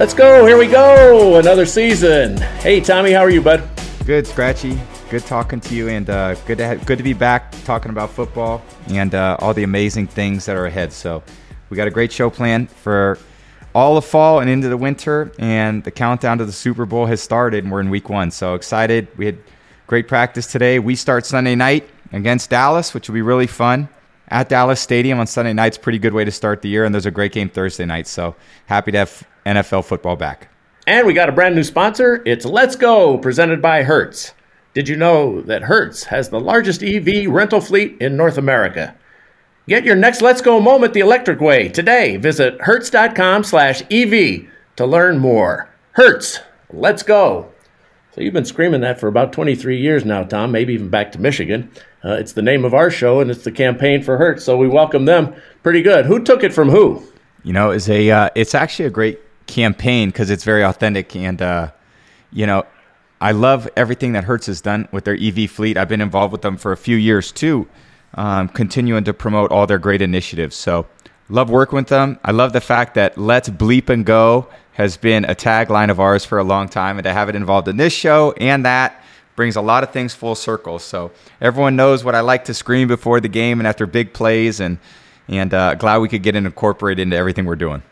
Let's go. Here we go. Another season. Hey, Tommy, how are you, bud? Good, Scratchy. Good talking to you, and uh, good to have, good to be back talking about football and uh, all the amazing things that are ahead. So, we got a great show planned for all the fall and into the winter, and the countdown to the Super Bowl has started, and we're in Week One. So excited! We had great practice today. We start Sunday night against Dallas, which will be really fun at Dallas Stadium on Sunday night's pretty good way to start the year, and there's a great game Thursday night. So happy to have NFL football back. And we got a brand new sponsor. It's Let's Go, presented by Hertz. Did you know that Hertz has the largest EV rental fleet in North America? Get your next Let's Go moment the electric way today. Visit hertz.com/ev to learn more. Hertz, let's go. So you've been screaming that for about 23 years now, Tom, maybe even back to Michigan. Uh, it's the name of our show, and it's the campaign for Hertz, so we welcome them pretty good. Who took it from who? You know, it's a uh, it's actually a great campaign because it's very authentic, and uh, you know, I love everything that Hertz has done with their EV fleet. I've been involved with them for a few years too, um, continuing to promote all their great initiatives. So, love working with them. I love the fact that "Let's Bleep and Go" has been a tagline of ours for a long time, and to have it involved in this show and that brings a lot of things full circle. So everyone knows what I like to scream before the game and after big plays, and and uh, glad we could get it incorporated into everything we're doing.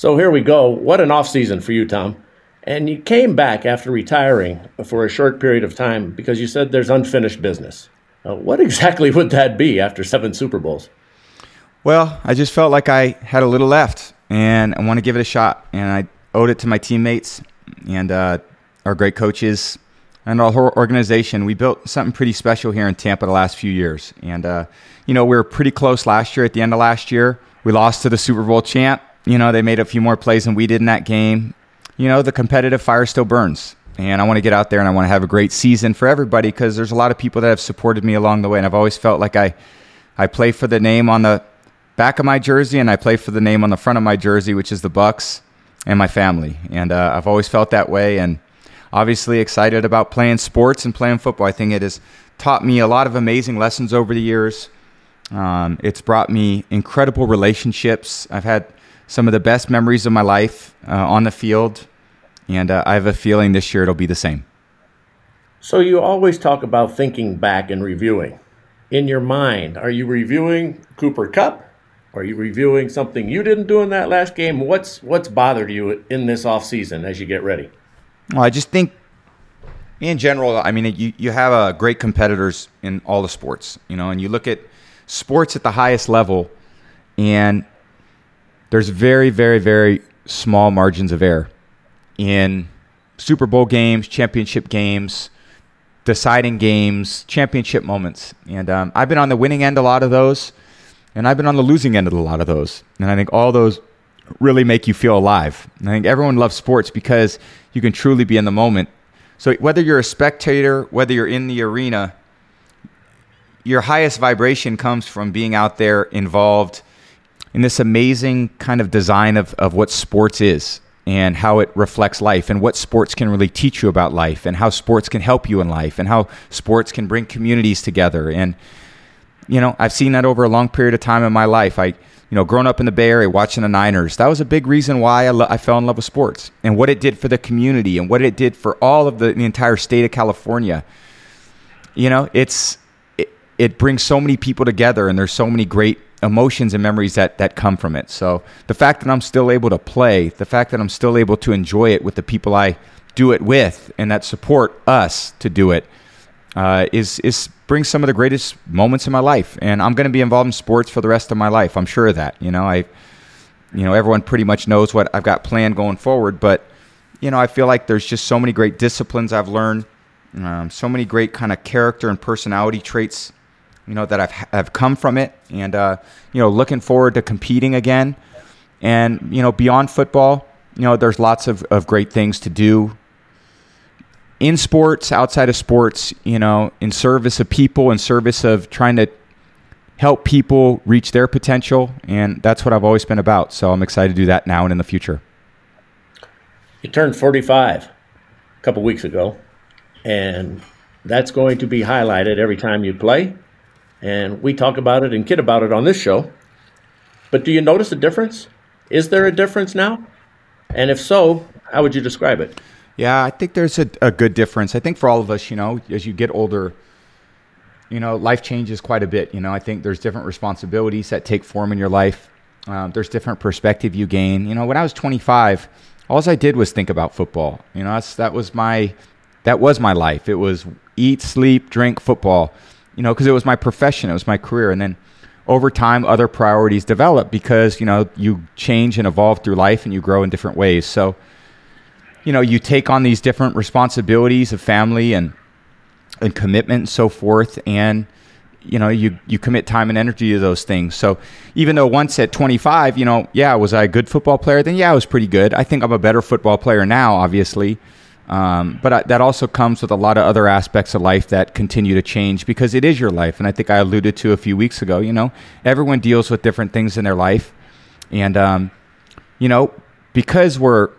So here we go. What an off season for you, Tom. And you came back after retiring for a short period of time because you said there's unfinished business. Uh, what exactly would that be after seven Super Bowls? Well, I just felt like I had a little left, and I want to give it a shot. And I owed it to my teammates and uh, our great coaches and our whole organization. We built something pretty special here in Tampa the last few years. And, uh, you know, we were pretty close last year at the end of last year. We lost to the Super Bowl champ. You know, they made a few more plays than we did in that game. You know, the competitive fire still burns. And I want to get out there and I want to have a great season for everybody because there's a lot of people that have supported me along the way. And I've always felt like I, I play for the name on the back of my jersey and I play for the name on the front of my jersey, which is the Bucks and my family. And uh, I've always felt that way. And obviously excited about playing sports and playing football. I think it has taught me a lot of amazing lessons over the years. Um, it's brought me incredible relationships. I've had some of the best memories of my life uh, on the field, and uh, I have a feeling this year it'll be the same. So, you always talk about thinking back and reviewing. In your mind, are you reviewing Cooper Kupp? Are you reviewing something you didn't do in that last game? What's what's bothered you in this offseason as you get ready? Well, I just think in general, I mean, you, you have uh, great competitors in all the sports, you know, and you look at sports at the highest level, and there's very, very, very small margins of error in Super Bowl games, championship games, deciding games, championship moments. And um, I've been on the winning end a lot of those, and I've been on the losing end of a lot of those. And I think all those really make you feel alive. And I think everyone loves sports because you can truly be in the moment. So whether you're a spectator, whether you're in the arena, your highest vibration comes from being out there involved in this amazing kind of design of, of what sports is and how it reflects life and what sports can really teach you about life and how sports can help you in life and how sports can bring communities together. And, you know, I've seen that over a long period of time in my life. I, you know, growing up in the Bay Area, watching the Niners, that was a big reason why I, lo- I fell in love with sports and what it did for the community and what it did for all of the, the entire state of California. You know, it's it, it brings so many people together, and there's so many great emotions and memories that that come from it. So the fact that I'm still able to play, the fact that I'm still able to enjoy it with the people I do it with, and that support us to do it, uh, is is brings some of the greatest moments in my life. And I'm going to be involved in sports for the rest of my life. I'm sure of that. You know, I, you know, everyone pretty much knows what I've got planned going forward. But, you know, I feel like there's just so many great disciplines I've learned, um, so many great kind of character and personality traits, you know, that I've have come from it. And, uh, you know, looking forward to competing again. And, you know, beyond football, you know, there's lots of, of great things to do in sports, outside of sports, you know, in service of people, in service of trying to help people reach their potential. And that's what I've always been about. So I'm excited to do that now and in the future. You turned 45 a couple weeks ago, and that's going to be highlighted every time you play. And we talk about it and kid about it on this show. But do you notice a difference? Is there a difference now? And if so, How would you describe it? Yeah, I think there's a, a good difference. I think for all of us, you know, as you get older, you know, life changes quite a bit. You know, I think there's different responsibilities that take form in your life. Um, there's different perspective you gain. You know, when I was 25, all I did was think about football. You know, that was my that was my life. It was eat, sleep, drink, football. You know, because it was my profession, it was my career, and then over time, other priorities develop because you know you change and evolve through life, and you grow in different ways. So, you know, you take on these different responsibilities of family and and commitment and so forth, and you know you you commit time and energy to those things. So even though once at 25 you know yeah was i a good football player? Then yeah i was pretty good. I think i'm a better football player now obviously um, but I, that also comes with a lot of other aspects of life that continue to change because it is your life. And i think i alluded to a few weeks ago you know everyone deals with different things in their life. And um, you know because we're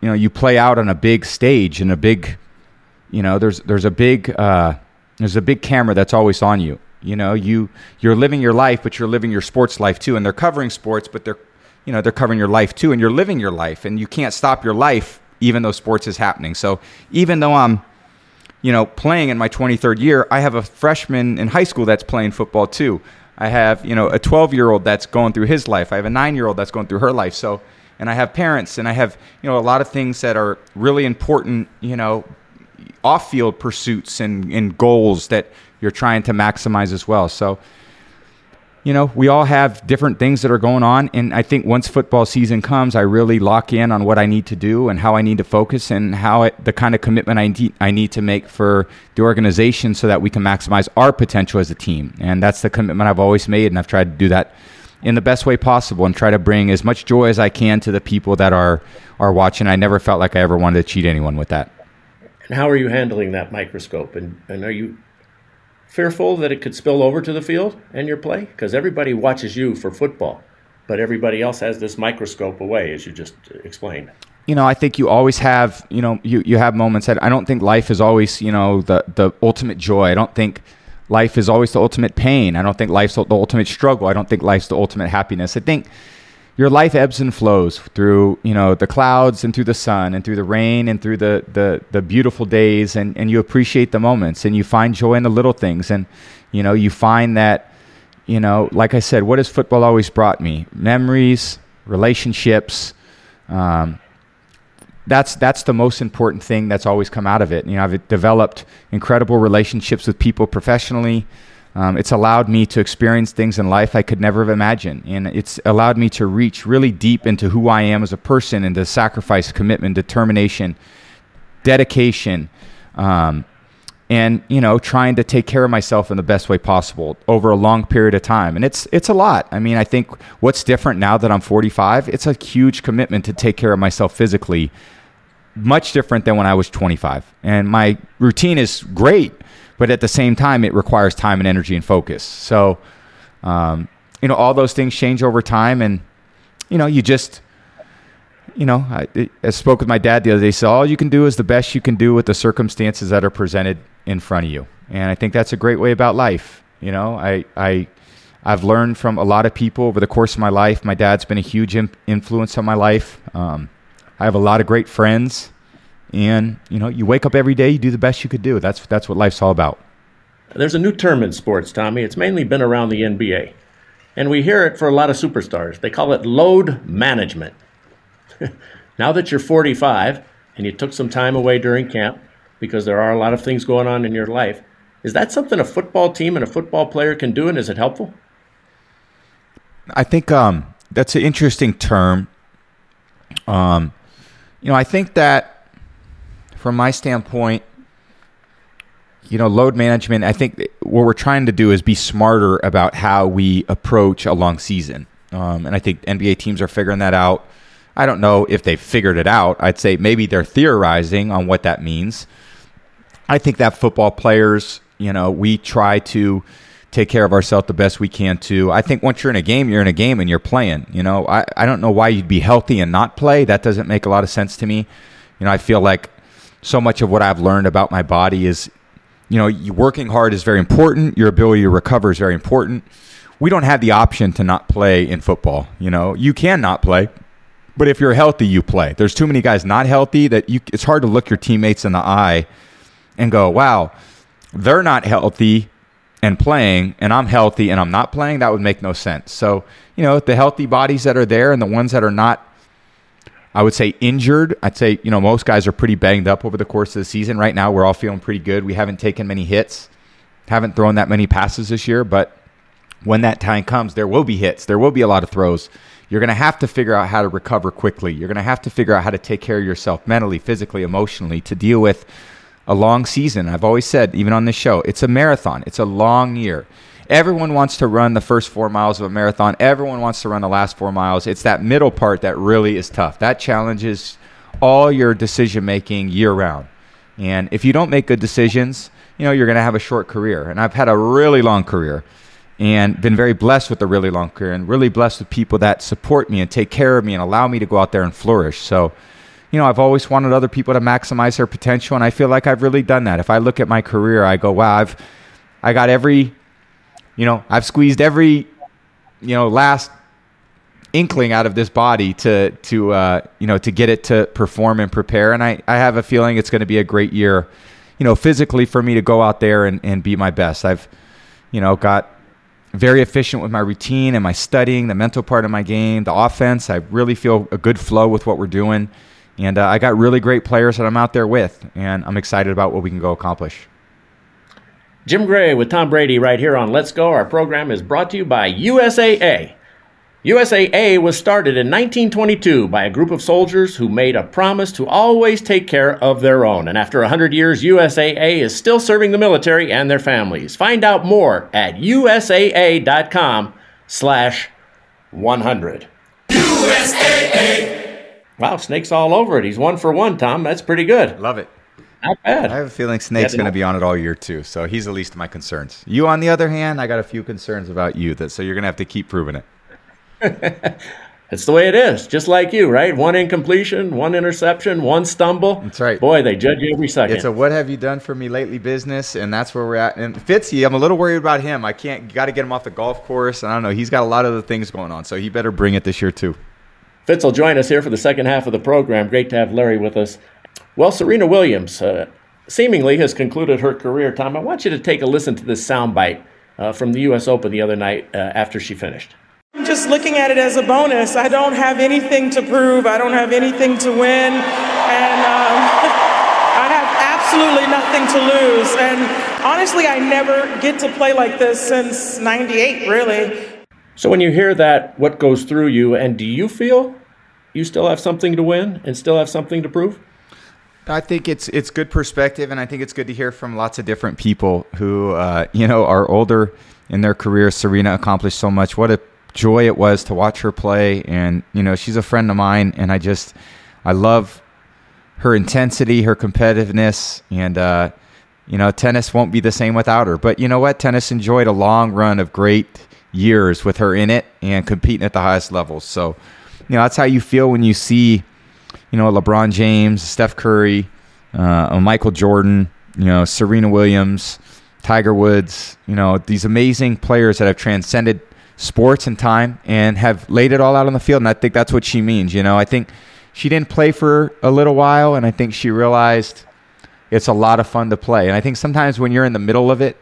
you know you play out on a big stage and a big you know there's there's a big uh, there's a big camera that's always on you. You know, you you're living your life, but you're living your sports life too. And they're covering sports, but they're you know they're covering your life too, and you're living your life, and you can't stop your life even though sports is happening. So even though I'm you know playing in my 23rd year, I have a freshman in high school that's playing football too. I have you know a 12 year old that's going through his life. I have a nine year old that's going through her life. So and I have parents, and I have you know a lot of things that are really important. You know, off field pursuits and, and goals that you're trying to maximize as well. So, you know, we all have different things that are going on. And I think once football season comes, I really lock in on what I need to do and how I need to focus and how it, the kind of commitment I need, I need to make for the organization so that we can maximize our potential as a team. And that's the commitment I've always made. And I've tried to do that in the best way possible and try to bring as much joy as I can to the people that are, are watching. I never felt like I ever wanted to cheat anyone with that. And how are you handling that microscope? And, and are you fearful that it could spill over to the field and your play? Because everybody watches you for football, but everybody else has this microscope away, as you just explained. You know, I think you always have, you know, you, you have moments that I don't think life is always, you know, the, the ultimate joy. I don't think life is always the ultimate pain. I don't think life's the ultimate struggle. I don't think life's the ultimate happiness. I think your life ebbs and flows through you know the clouds and through the sun and through the rain and through the the, the beautiful days and, and you appreciate the moments and you find joy in the little things. And you know you find that you know like i said what has football always brought me? Memories relationships um, that's that's the most important thing that's always come out of it. You know i've developed incredible relationships with people professionally um, it's allowed me to experience things in life I could never have imagined. And it's allowed me to reach really deep into who I am as a person and to sacrifice, commitment, determination, dedication, um, and, you know, trying to take care of myself in the best way possible over a long period of time. And it's, it's a lot. I mean, I think what's different now that I'm 45, it's a huge commitment to take care of myself physically, much different than when I was 25. And my routine is great but at the same time, it requires time and energy and focus. So, um, you know, all those things change over time, and you know, you just, you know, I, I spoke with my dad the other day. So all you can do is the best you can do with the circumstances that are presented in front of you, and I think that's a great way about life. You know, I, I, I've learned from a lot of people over the course of my life. My dad's been a huge influence on my life. Um, I have a lot of great friends and you know you wake up every day you do the best you could do. That's that's what life's all about. There's a new term in sports tommy. It's mainly been around the nba and we hear it for a lot of superstars. They call it load management. Now that you're 45 and you took some time away during camp because there are a lot of things going on in your life is that something a football team and a football player can do and is it helpful? I think um, that's an interesting term. Um, you know i think that from my standpoint, you know, load management, I think what we're trying to do is be smarter about how we approach a long season. Um, and I think NBA teams are figuring that out. I don't know if they've figured it out. I'd say maybe they're theorizing on what that means. I think that football players, you know, we try to take care of ourselves the best we can too. I think once you're in a game, you're in a game and you're playing. You know, I, I don't know why you'd be healthy and not play. That doesn't make a lot of sense to me. You know, I feel like so much of what I've learned about my body is, you know, working hard is very important. Your ability to recover is very important. We don't have the option to not play in football. You know, you can not play, But if you're healthy, you play. There's too many guys not healthy that you, it's hard to look your teammates in the eye and go, wow, they're not healthy and playing, and I'm healthy and I'm not playing. That would make no sense. So, you know, the healthy bodies that are there and the ones that are not I would say injured. I'd say, you know, most guys are pretty banged up over the course of the season. Right now, we're all feeling pretty good. We haven't taken many hits, haven't thrown that many passes this year, but when that time comes, there will be hits. There will be a lot of throws. You're going to have to figure out how to recover quickly. You're going to have to figure out how to take care of yourself mentally, physically, emotionally to deal with a long season. I've always said, even on this show, it's a marathon, it's a long year. Everyone wants to run the first four miles of a marathon. Everyone wants to run the last four miles. It's that middle part that really is tough. That challenges all your decision making year round. And if you don't make good decisions, you know, you're going to have a short career. And I've had a really long career and been very blessed with a really long career and really blessed with people that support me and take care of me and allow me to go out there and flourish. So, you know, I've always wanted other people to maximize their potential and I feel like I've really done that. If I look at my career, I go, wow, I've I got every you know, I've squeezed every, you know, last inkling out of this body to to uh, you know to get it to perform and prepare. And I, I have a feeling it's going to be a great year, you know, physically for me to go out there and, and be my best. I've, you know, got very efficient with my routine and my studying, the mental part of my game, the offense. I really feel a good flow with what we're doing. And uh, I got really great players that I'm out there with, and I'm excited about what we can go accomplish. Jim Gray with Tom Brady right here on Let's Go. Our program is brought to you by USAA. USAA was started in 1922 by a group of soldiers who made a promise to always take care of their own. And after 100 years, USAA is still serving the military and their families. Find out more at usaa.com slash 100. USAA! Wow, Snake's all over it. He's one for one, Tom. That's pretty good. Love it. Not bad. I have a feeling Snake's going to be on it all year too, so he's the least of my concerns. You, on the other hand, I got a few concerns about you, that so you're going to have to keep proving it. It's the way it is, just like you, right? One incompletion, one interception, one stumble. That's right. Boy, they judge you every second. It's a what have you done for me lately business, and that's where we're at. And Fitzy, I'm a little worried about him. I can't, got to get him off the golf course. And I don't know, he's got a lot of the things going on, so he better bring it this year too. Fitz will join us here for the second half of the program. Great to have Larry with us. Well, Serena Williams uh, seemingly has concluded her career. Tom, I want you to take a listen to this soundbite uh, from the U.S. Open the other night uh, after she finished. I'm just looking at it as a bonus. I don't have anything to prove. I don't have anything to win, and um, I have absolutely nothing to lose. And honestly, I never get to play like this since '98, really. So when you hear that, what goes through you, and do you feel you still have something to win and still have something to prove? I think it's it's good perspective, and I think it's good to hear from lots of different people who uh, you know are older in their career. Serena accomplished so much. What a joy it was to watch her play, and you know she's a friend of mine, and I just I love her intensity, her competitiveness, and uh, you know tennis won't be the same without her. But you know what? Tennis enjoyed a long run of great years with her in it and competing at the highest levels. So you know that's how you feel when you see you know, LeBron James, Steph Curry, uh, Michael Jordan, you know, Serena Williams, Tiger Woods, you know, these amazing players that have transcended sports and time and have laid it all out on the field. And I think that's what she means. You know, I think she didn't play for a little while, and I think she realized it's a lot of fun to play. And I think sometimes when you're in the middle of it,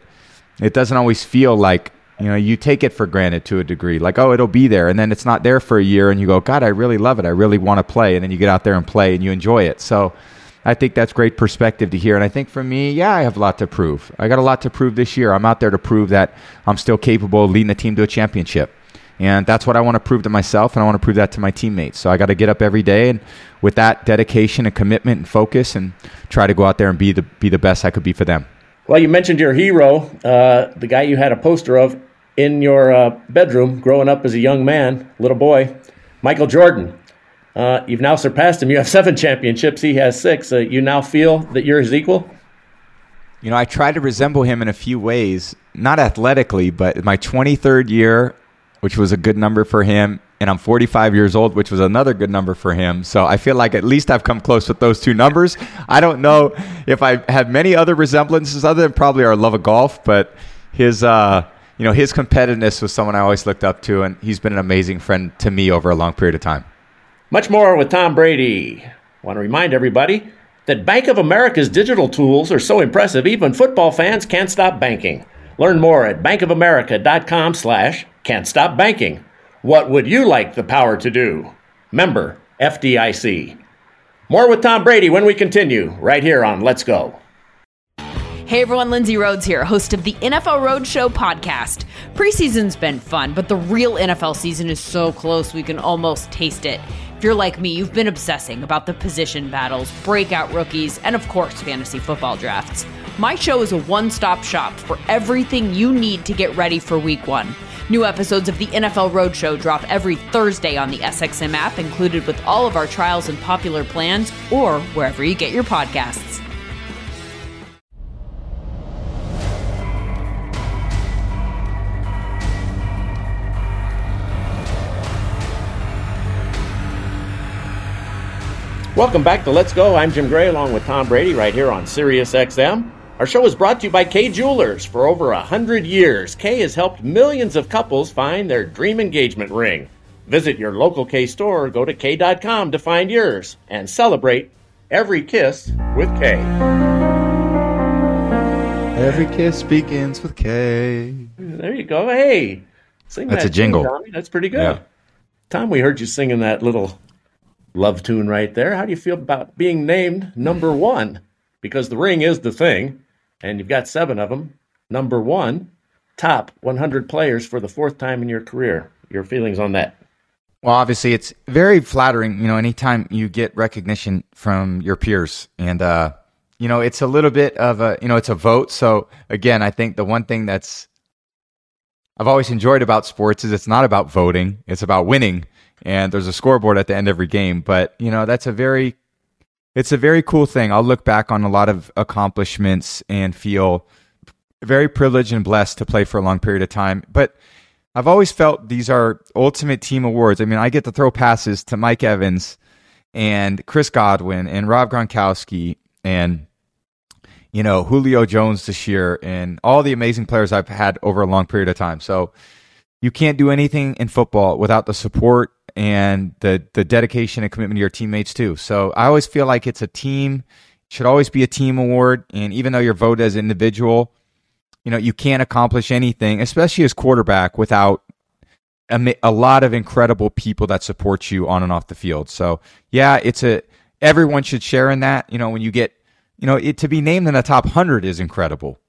it doesn't always feel like you know you take it for granted to a degree like oh it'll be there and then it's not there for a year and you go god i really love it. I really want to play and then you get out there and play and you enjoy it. So i think that's great perspective to hear and i think for me yeah i have a lot to prove. I got a lot to prove this year. I'm out there to prove that i'm still capable of leading the team to a championship and that's what i want to prove to myself and i want to prove that to my teammates. So i got to get up every day and with that dedication and commitment and focus and try to go out there and be the be the best i could be for them well, you mentioned your hero, uh, the guy you had a poster of in your uh, bedroom growing up as a young man, little boy, Michael Jordan. Uh, you've now surpassed him. You have seven championships. He has six. Uh, you now feel that you're his equal? You know, I try to resemble him in a few ways, not athletically, but my 23rd year, which was a good number for him, and I'm 45 years old, which was another good number for him. So I feel like at least I've come close with those two numbers. I don't know if I have many other resemblances other than probably our love of golf, but his uh, you know, his competitiveness was someone I always looked up to, and he's been an amazing friend to me over a long period of time. Much more with Tom Brady. Want to remind everybody that Bank of America's digital tools are so impressive even football fans can't stop banking. Learn more at bankofamerica.com slash can't stop banking. What would you like the power to do? Member FDIC. More with Tom Brady when we continue, right here on Let's Go. Hey everyone, Lindsay Rhodes here, host of the NFL Roadshow podcast. Preseason's been fun, but the real NFL season is so close we can almost taste it. If you're like me, you've been obsessing about the position battles, breakout rookies, and of course, fantasy football drafts. My show is a one stop shop for everything you need to get ready for week one. New episodes of the NFL Roadshow drop every Thursday on the SXM app, included with all of our trials and popular plans, or wherever you get your podcasts. Welcome back to Let's Go. I'm Jim Gray along with Tom Brady right here on Sirius XM. Our show is brought to you by Kay Jewelers. For over a hundred years, Kay has helped millions of couples find their dream engagement ring. Visit your local Kay store or go to Kay.com to find yours and celebrate every kiss with Kay. Every kiss begins with Kay. There you go. Hey, sing That's that a jingle. Tommy. That's pretty good. Yeah. Tom, we heard you singing that little love tune right there. How do you feel about being named number one? Because the ring is the thing, and you've got seven of them. Number one, top 100 players for the fourth time in your career. Your feelings on that? Well, obviously, it's very flattering, you know, anytime you get recognition from your peers. And, uh, you know, it's a little bit of a, you know, it's a vote. So, again, I think the one thing that's I've always enjoyed about sports is it's not about voting, it's about winning. And there's a scoreboard at the end of every game. But, you know, that's a very, it's a very cool thing. I'll look back on a lot of accomplishments and feel very privileged and blessed to play for a long period of time. But I've always felt these are ultimate team awards. I mean, I get to throw passes to Mike Evans and Chris Godwin and Rob Gronkowski and you know Julio Jones this year and all the amazing players I've had over a long period of time. So you can't do anything in football without the support and the the dedication and commitment of your teammates too. So I always feel like it's a team should always be a team award and even though your vote as an individual you know, you can't accomplish anything, especially as quarterback, without a, a lot of incredible people that support you on and off the field. So, yeah, it's a everyone should share in that. You know, when you get, you know, it to be named in the top hundred is incredible.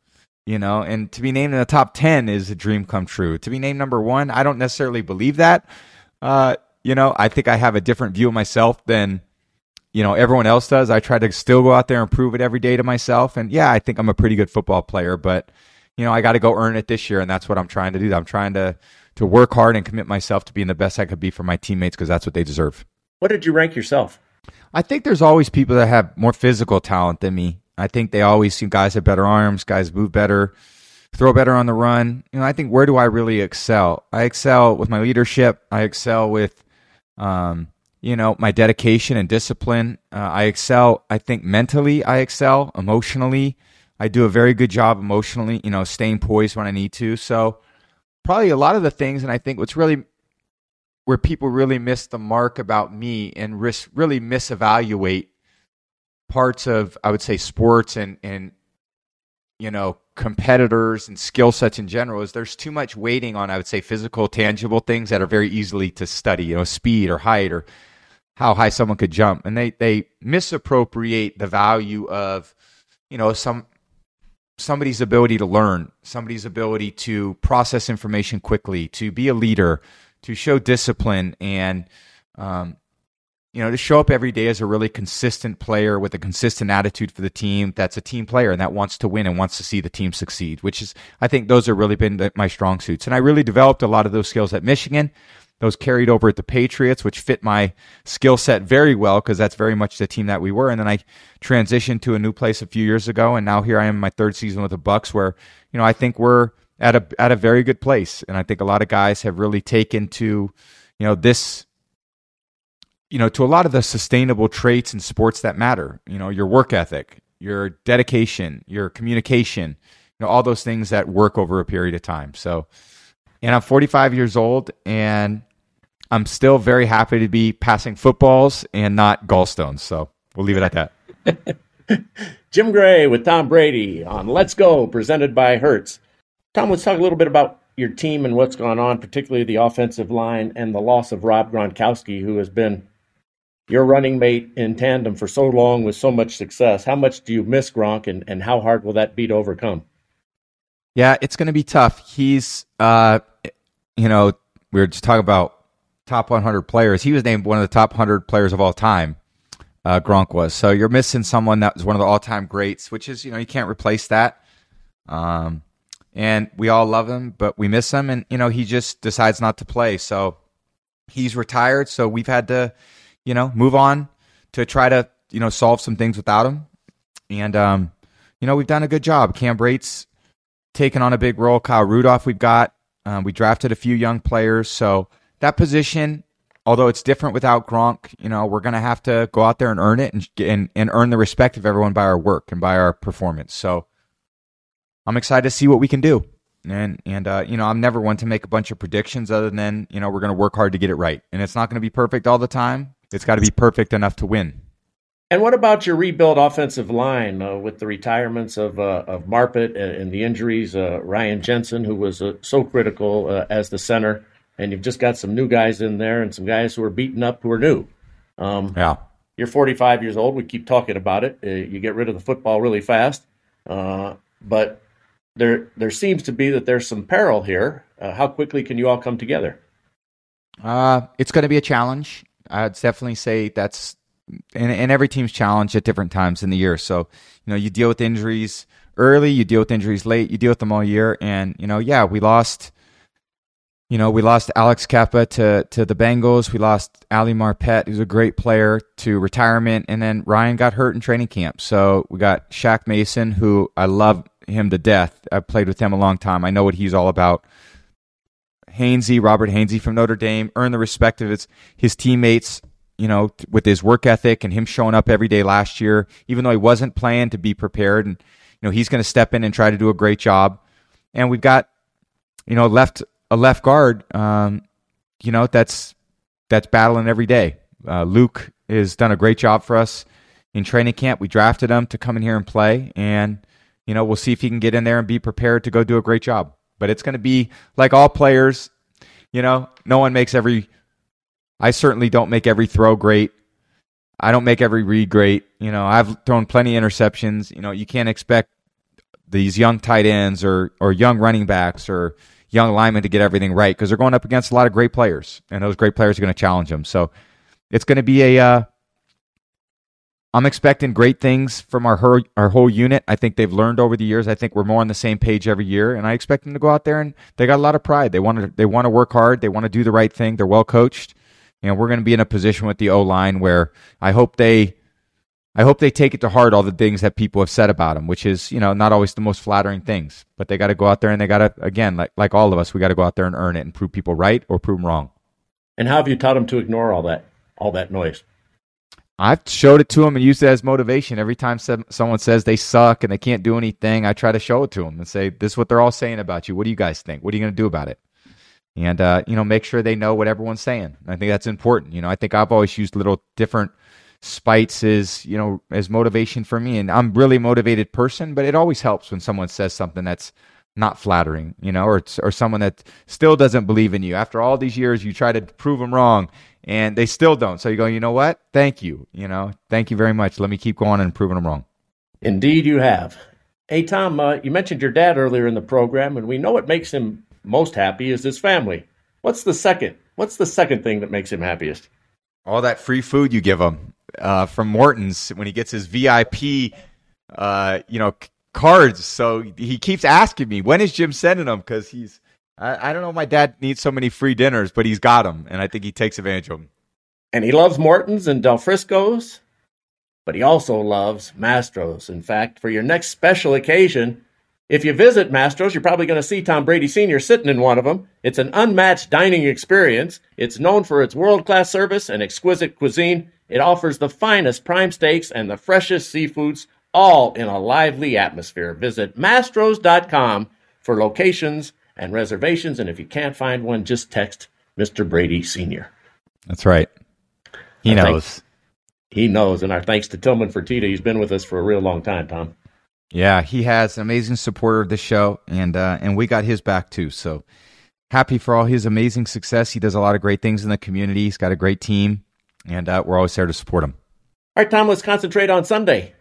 You know, and to be named in the top ten is a dream come true. To be named number one, I don't necessarily believe that. Uh, you know, I think I have a different view of myself than you know everyone else does. I try to still go out there and prove it every day to myself. And yeah, I think I'm a pretty good football player, but you know, I got to go earn it this year, and that's what I'm trying to do. I'm trying to to work hard and commit myself to being the best I could be for my teammates because that's what they deserve. What did you rank yourself? I think there's always people that have more physical talent than me. I think they always see guys have better arms, guys move better, throw better on the run. You know, I think where do I really excel? I excel with my leadership. I excel with, um, you know, my dedication and discipline. Uh, I excel. I think mentally, I excel emotionally. I do a very good job emotionally, you know, staying poised when I need to. So probably a lot of the things, and I think what's really where people really miss the mark about me and risk really misevaluate parts of I would say sports and and you know competitors and skill sets in general is there's too much weighting on I would say physical tangible things that are very easily to study you know speed or height or how high someone could jump. And they they misappropriate the value of you know some somebody's ability to learn somebody's ability to process information quickly to be a leader to show discipline and um, you know to show up every day as a really consistent player with a consistent attitude for the team that's a team player and that wants to win and wants to see the team succeed which is i think those have really been my strong suits. And i really developed a lot of those skills at michigan. Those carried over at the patriots which fit my skill set very well because that's very much the team that we were. And then i transitioned to a new place a few years ago and now here i am in my third season with the bucks where you know i think we're at a at a very good place. And i think a lot of guys have really taken to you know this you know to a lot of the sustainable traits in sports that matter you know your work ethic your dedication your communication you know all those things that work over a period of time so and i'm 45 years old and I'm still very happy to be passing footballs and not gallstones. So we'll leave it at that. Jim Gray with Tom Brady on Let's Go, presented by Hertz. Tom, let's talk a little bit about your team and what's gone on, particularly the offensive line and the loss of Rob Gronkowski, who has been your running mate in tandem for so long with so much success. How much do you miss Gronk, and, and how hard will that be to overcome? Yeah, it's going to be tough. He's, uh, you know, we were just talking about top 100 players. He was named one of the top 100 players of all time. Uh, Gronk was. So you're missing someone that was one of the all-time greats, which is, you know, you can't replace that. Um, and we all love him, but we miss him, and you know, he just decides not to play. So he's retired. So we've had to, you know, move on to try to, you know, solve some things without him. And um, you know, we've done a good job. Cam Brate's taken on a big role. Kyle Rudolph, we've got. Um, we drafted a few young players, so that position, although it's different without Gronk, you know, we're going to have to go out there and earn it and, and and earn the respect of everyone by our work and by our performance. So I'm excited to see what we can do. And and uh, you know, I'm never one to make a bunch of predictions other than you know we're going to work hard to get it right. And it's not going to be perfect all the time. It's got to be perfect enough to win. And what about your rebuilt offensive line uh, with the retirements of uh, of Marpet and, and the injuries? Uh, Ryan Jensen, who was uh, so critical uh, as the center, and you've just got some new guys in there and some guys who are beaten up who are new. Um, yeah, you're 45 years old. We keep talking about it. Uh, you get rid of the football really fast, but there there seems to be that there's some peril here. how quickly can you all come together? it's going to be a challenge. I'd definitely say that's and, and every team's challenged at different times in the year. So, you know, you deal with injuries early, you deal with injuries late, you deal with them all year. And, you know, yeah, we lost, you know, we lost Alex Cappa to, to the Bengals. We lost Ali Marpet, who's a great player, to retirement. And then Ryan got hurt in training camp. So we got Shaq Mason, who I love him to death. I've played with him a long time. I know what he's all about. Hainsey, Robert Hainsey from Notre Dame, earned the respect of his, his teammates you know, with his work ethic and him showing up every day last year, even though he wasn't playing to be prepared. And, you know, he's going to step in and try to do a great job. And we've got, you know, left a left guard, um, you know, that's that's battling every day. Uh, Luke has done a great job for us in training camp. We drafted him to come in here and play, and you know, we'll see if he can get in there and be prepared to go do a great job. But it's going to be like all players, you know, no one makes every I certainly don't make every throw great. I don't make every read great. You know, I've thrown plenty of interceptions. You know, you can't expect these young tight ends or or young running backs or young linemen to get everything right because they're going up against a lot of great players, and those great players are going to challenge them. So it's going to be a. Uh, I'm expecting great things from our her, our whole unit. I think they've learned over the years. I think we're more on the same page every year, and I expect them to go out there and they got a lot of pride. They want to they want to work hard. They want to do the right thing. They're well coached know, we're going to be in a position with the O line where I hope they, I hope they take it to heart all the things that people have said about them, which is you know not always the most flattering things. But they got to go out there and they got to again, like like all of us, we got to go out there and earn it and prove people right or prove them wrong. And how have you taught them to ignore all that all that noise? I've showed it to them and used it as motivation. Every time someone says they suck and they can't do anything, I try to show it to them and say, "This is what they're all saying about you. What do you guys think? What are you going to do about it?" and uh, you know make sure they know what everyone's saying. I think that's important. You know, I think I've always used little different spites as you know as motivation for me, and I'm really motivated person, but it always helps when someone says something that's not flattering, you know, or or someone that still doesn't believe in you. After all these years, you try to prove them wrong, and they still don't. So you go, you know what? Thank you. You know, thank you very much. Let me keep going and proving them wrong. Indeed, you have. Hey, Tom, uh, you mentioned your dad earlier in the program, and we know what makes him most happy is his family. What's the second? What's the second thing that makes him happiest? All that free food you give him uh, from Morton's when he gets his VIP, uh, you know, cards. So he keeps asking me, when is Jim sending them? Because he's, I, I, don't know, my dad needs so many free dinners, but he's got them, and I think he takes advantage of them. And he loves Morton's and Del Frisco's, but he also loves Mastro's. In fact, for your next special occasion, if you visit Mastro's, you're probably going to see Tom Brady Sr. sitting in one of them. It's an unmatched dining experience. It's known for its world class service and exquisite cuisine. It offers the finest prime steaks and the freshest seafoods, all in a lively atmosphere. Visit mastros.com for locations and reservations. And if you can't find one, just text Mr. Brady Sr. That's right. He think- knows. He knows, and our thanks to Tillman Fertitta. He's been with us for a real long time, Tom. Yeah, he has an amazing supporter of the show, and uh, and we got his back too. So happy for all his amazing success. He does a lot of great things in the community. He's got a great team, and uh, we're always there to support him. All right, Tom, let's concentrate on Sunday.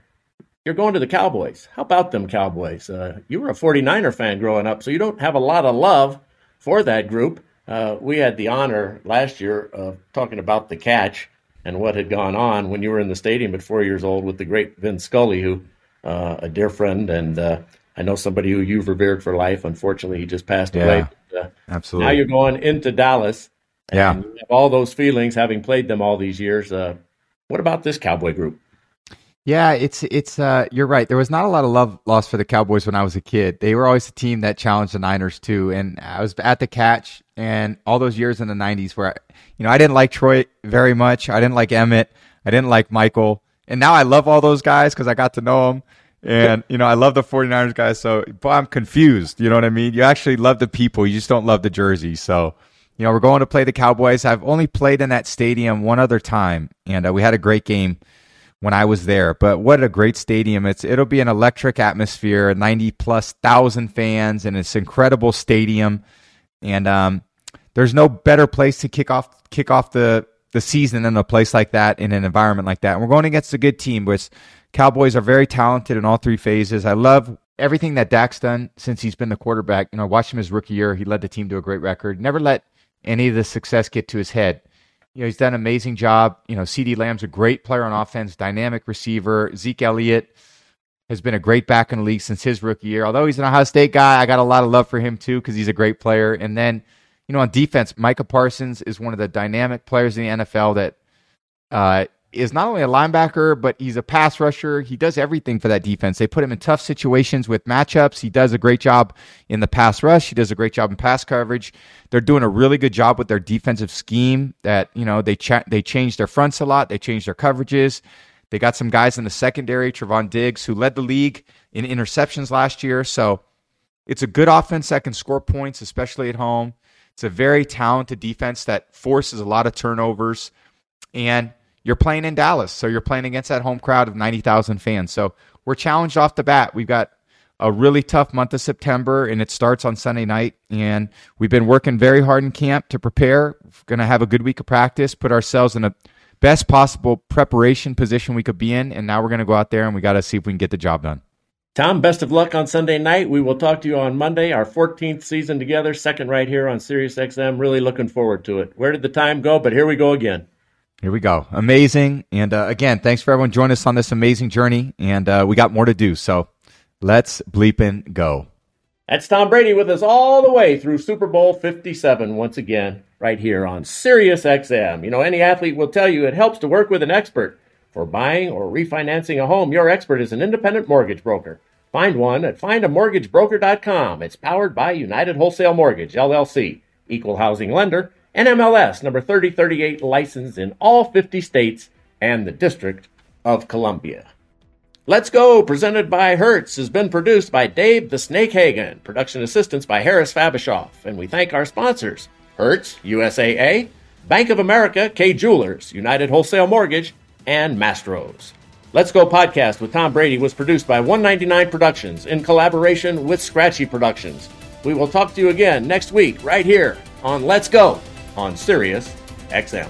You're going to the Cowboys. How about them Cowboys? Uh, you were a 49er fan growing up, so you don't have a lot of love for that group. Uh, we had the honor last year of talking about the catch and what had gone on when you were in the stadium at four years old with the great Vin Scully, who uh, a dear friend, and uh, I know somebody who you've revered for life. Unfortunately, he just passed away. Yeah. Uh, Absolutely. now you're going into Dallas. Yeah. All those feelings having played them all these years. Uh, what about this Cowboy group? Yeah, it's it's uh you're right. There was not a lot of love lost for the Cowboys when I was a kid. They were always a team that challenged the Niners too. And I was at the catch and all those years in the 90s where I, you know, I didn't like Troy very much. I didn't like Emmitt. I didn't like Michael. And now I love all those guys cuz I got to know them. And you know, I love the 49ers guys, so but I'm confused, you know what I mean? You actually love the people, you just don't love the jersey. So, you know, we're going to play the Cowboys. I've only played in that stadium one other time and uh, we had a great game when I was there. But what a great stadium! It's it'll be an electric atmosphere, ninety plus thousand fans, and it's incredible stadium. And um, there's no better place to kick off kick off the the season than a place like that in an environment like that. And we're going against a good team, which Cowboys are very talented in all three phases. I love everything that Dak's done since he's been the quarterback. You know, watch him his rookie year; he led the team to a great record. Never let any of the success get to his head you know, he's done an amazing job. You know, CeeDee Lamb's a great player on offense, dynamic receiver. Zeke Elliott has been a great back in the league since his rookie year. Although he's an Ohio State guy, I got a lot of love for him too because he's a great player. And then, you know, on defense, Micah Parsons is one of the dynamic players in the NFL that uh, is not only a linebacker, but he's a pass rusher. He does everything for that defense. They put him in tough situations with matchups. He does a great job in the pass rush. He does a great job in pass coverage. They're doing a really good job with their defensive scheme. That you know they cha- they changed their fronts a lot. They changed their coverages. They got some guys in the secondary, Trevon Diggs, who led the league in interceptions last year. So it's a good offense that can score points, especially at home. It's a very talented defense that forces a lot of turnovers. And you're playing in Dallas, so you're playing against that home crowd of 90,000 fans. So we're challenged off the bat. We've got a really tough month of September, and it starts on Sunday night. And we've been working very hard in camp to prepare. Going to have a good week of practice, put ourselves in the best possible preparation position we could be in. And now we're going to go out there and we got to see if we can get the job done. Tom, best of luck on Sunday night. We will talk to you on Monday, our 14th season together, second right here on Sirius XM. Really looking forward to it. Where did the time go? But here we go again. Here we go. Amazing. And uh, again, thanks for everyone joining us on this amazing journey. And uh, we got more to do. So let's bleeping go. That's Tom Brady with us all the way through Super Bowl 57 once again, right here on Sirius XM. You know, any athlete will tell you it helps to work with an expert. For buying or refinancing a home, your expert is an independent mortgage broker. Find one at findamortgagebroker.com. It's powered by United Wholesale Mortgage, LLC, equal housing lender, NMLS number 3038, licensed in all 50 states and the District of Columbia. Let's Go, presented by Hertz, has been produced by Dave the Snake Hagen, production assistance by Harris Fabishoff, and we thank our sponsors Hertz, USAA, Bank of America, Kay Jewelers, United Wholesale Mortgage, and Mastros. Let's Go podcast with Tom Brady was produced by 199 Productions in collaboration with Scratchy Productions. We will talk to you again next week right here on Let's Go on Sirius XM.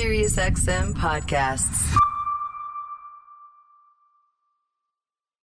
SiriusXM podcasts.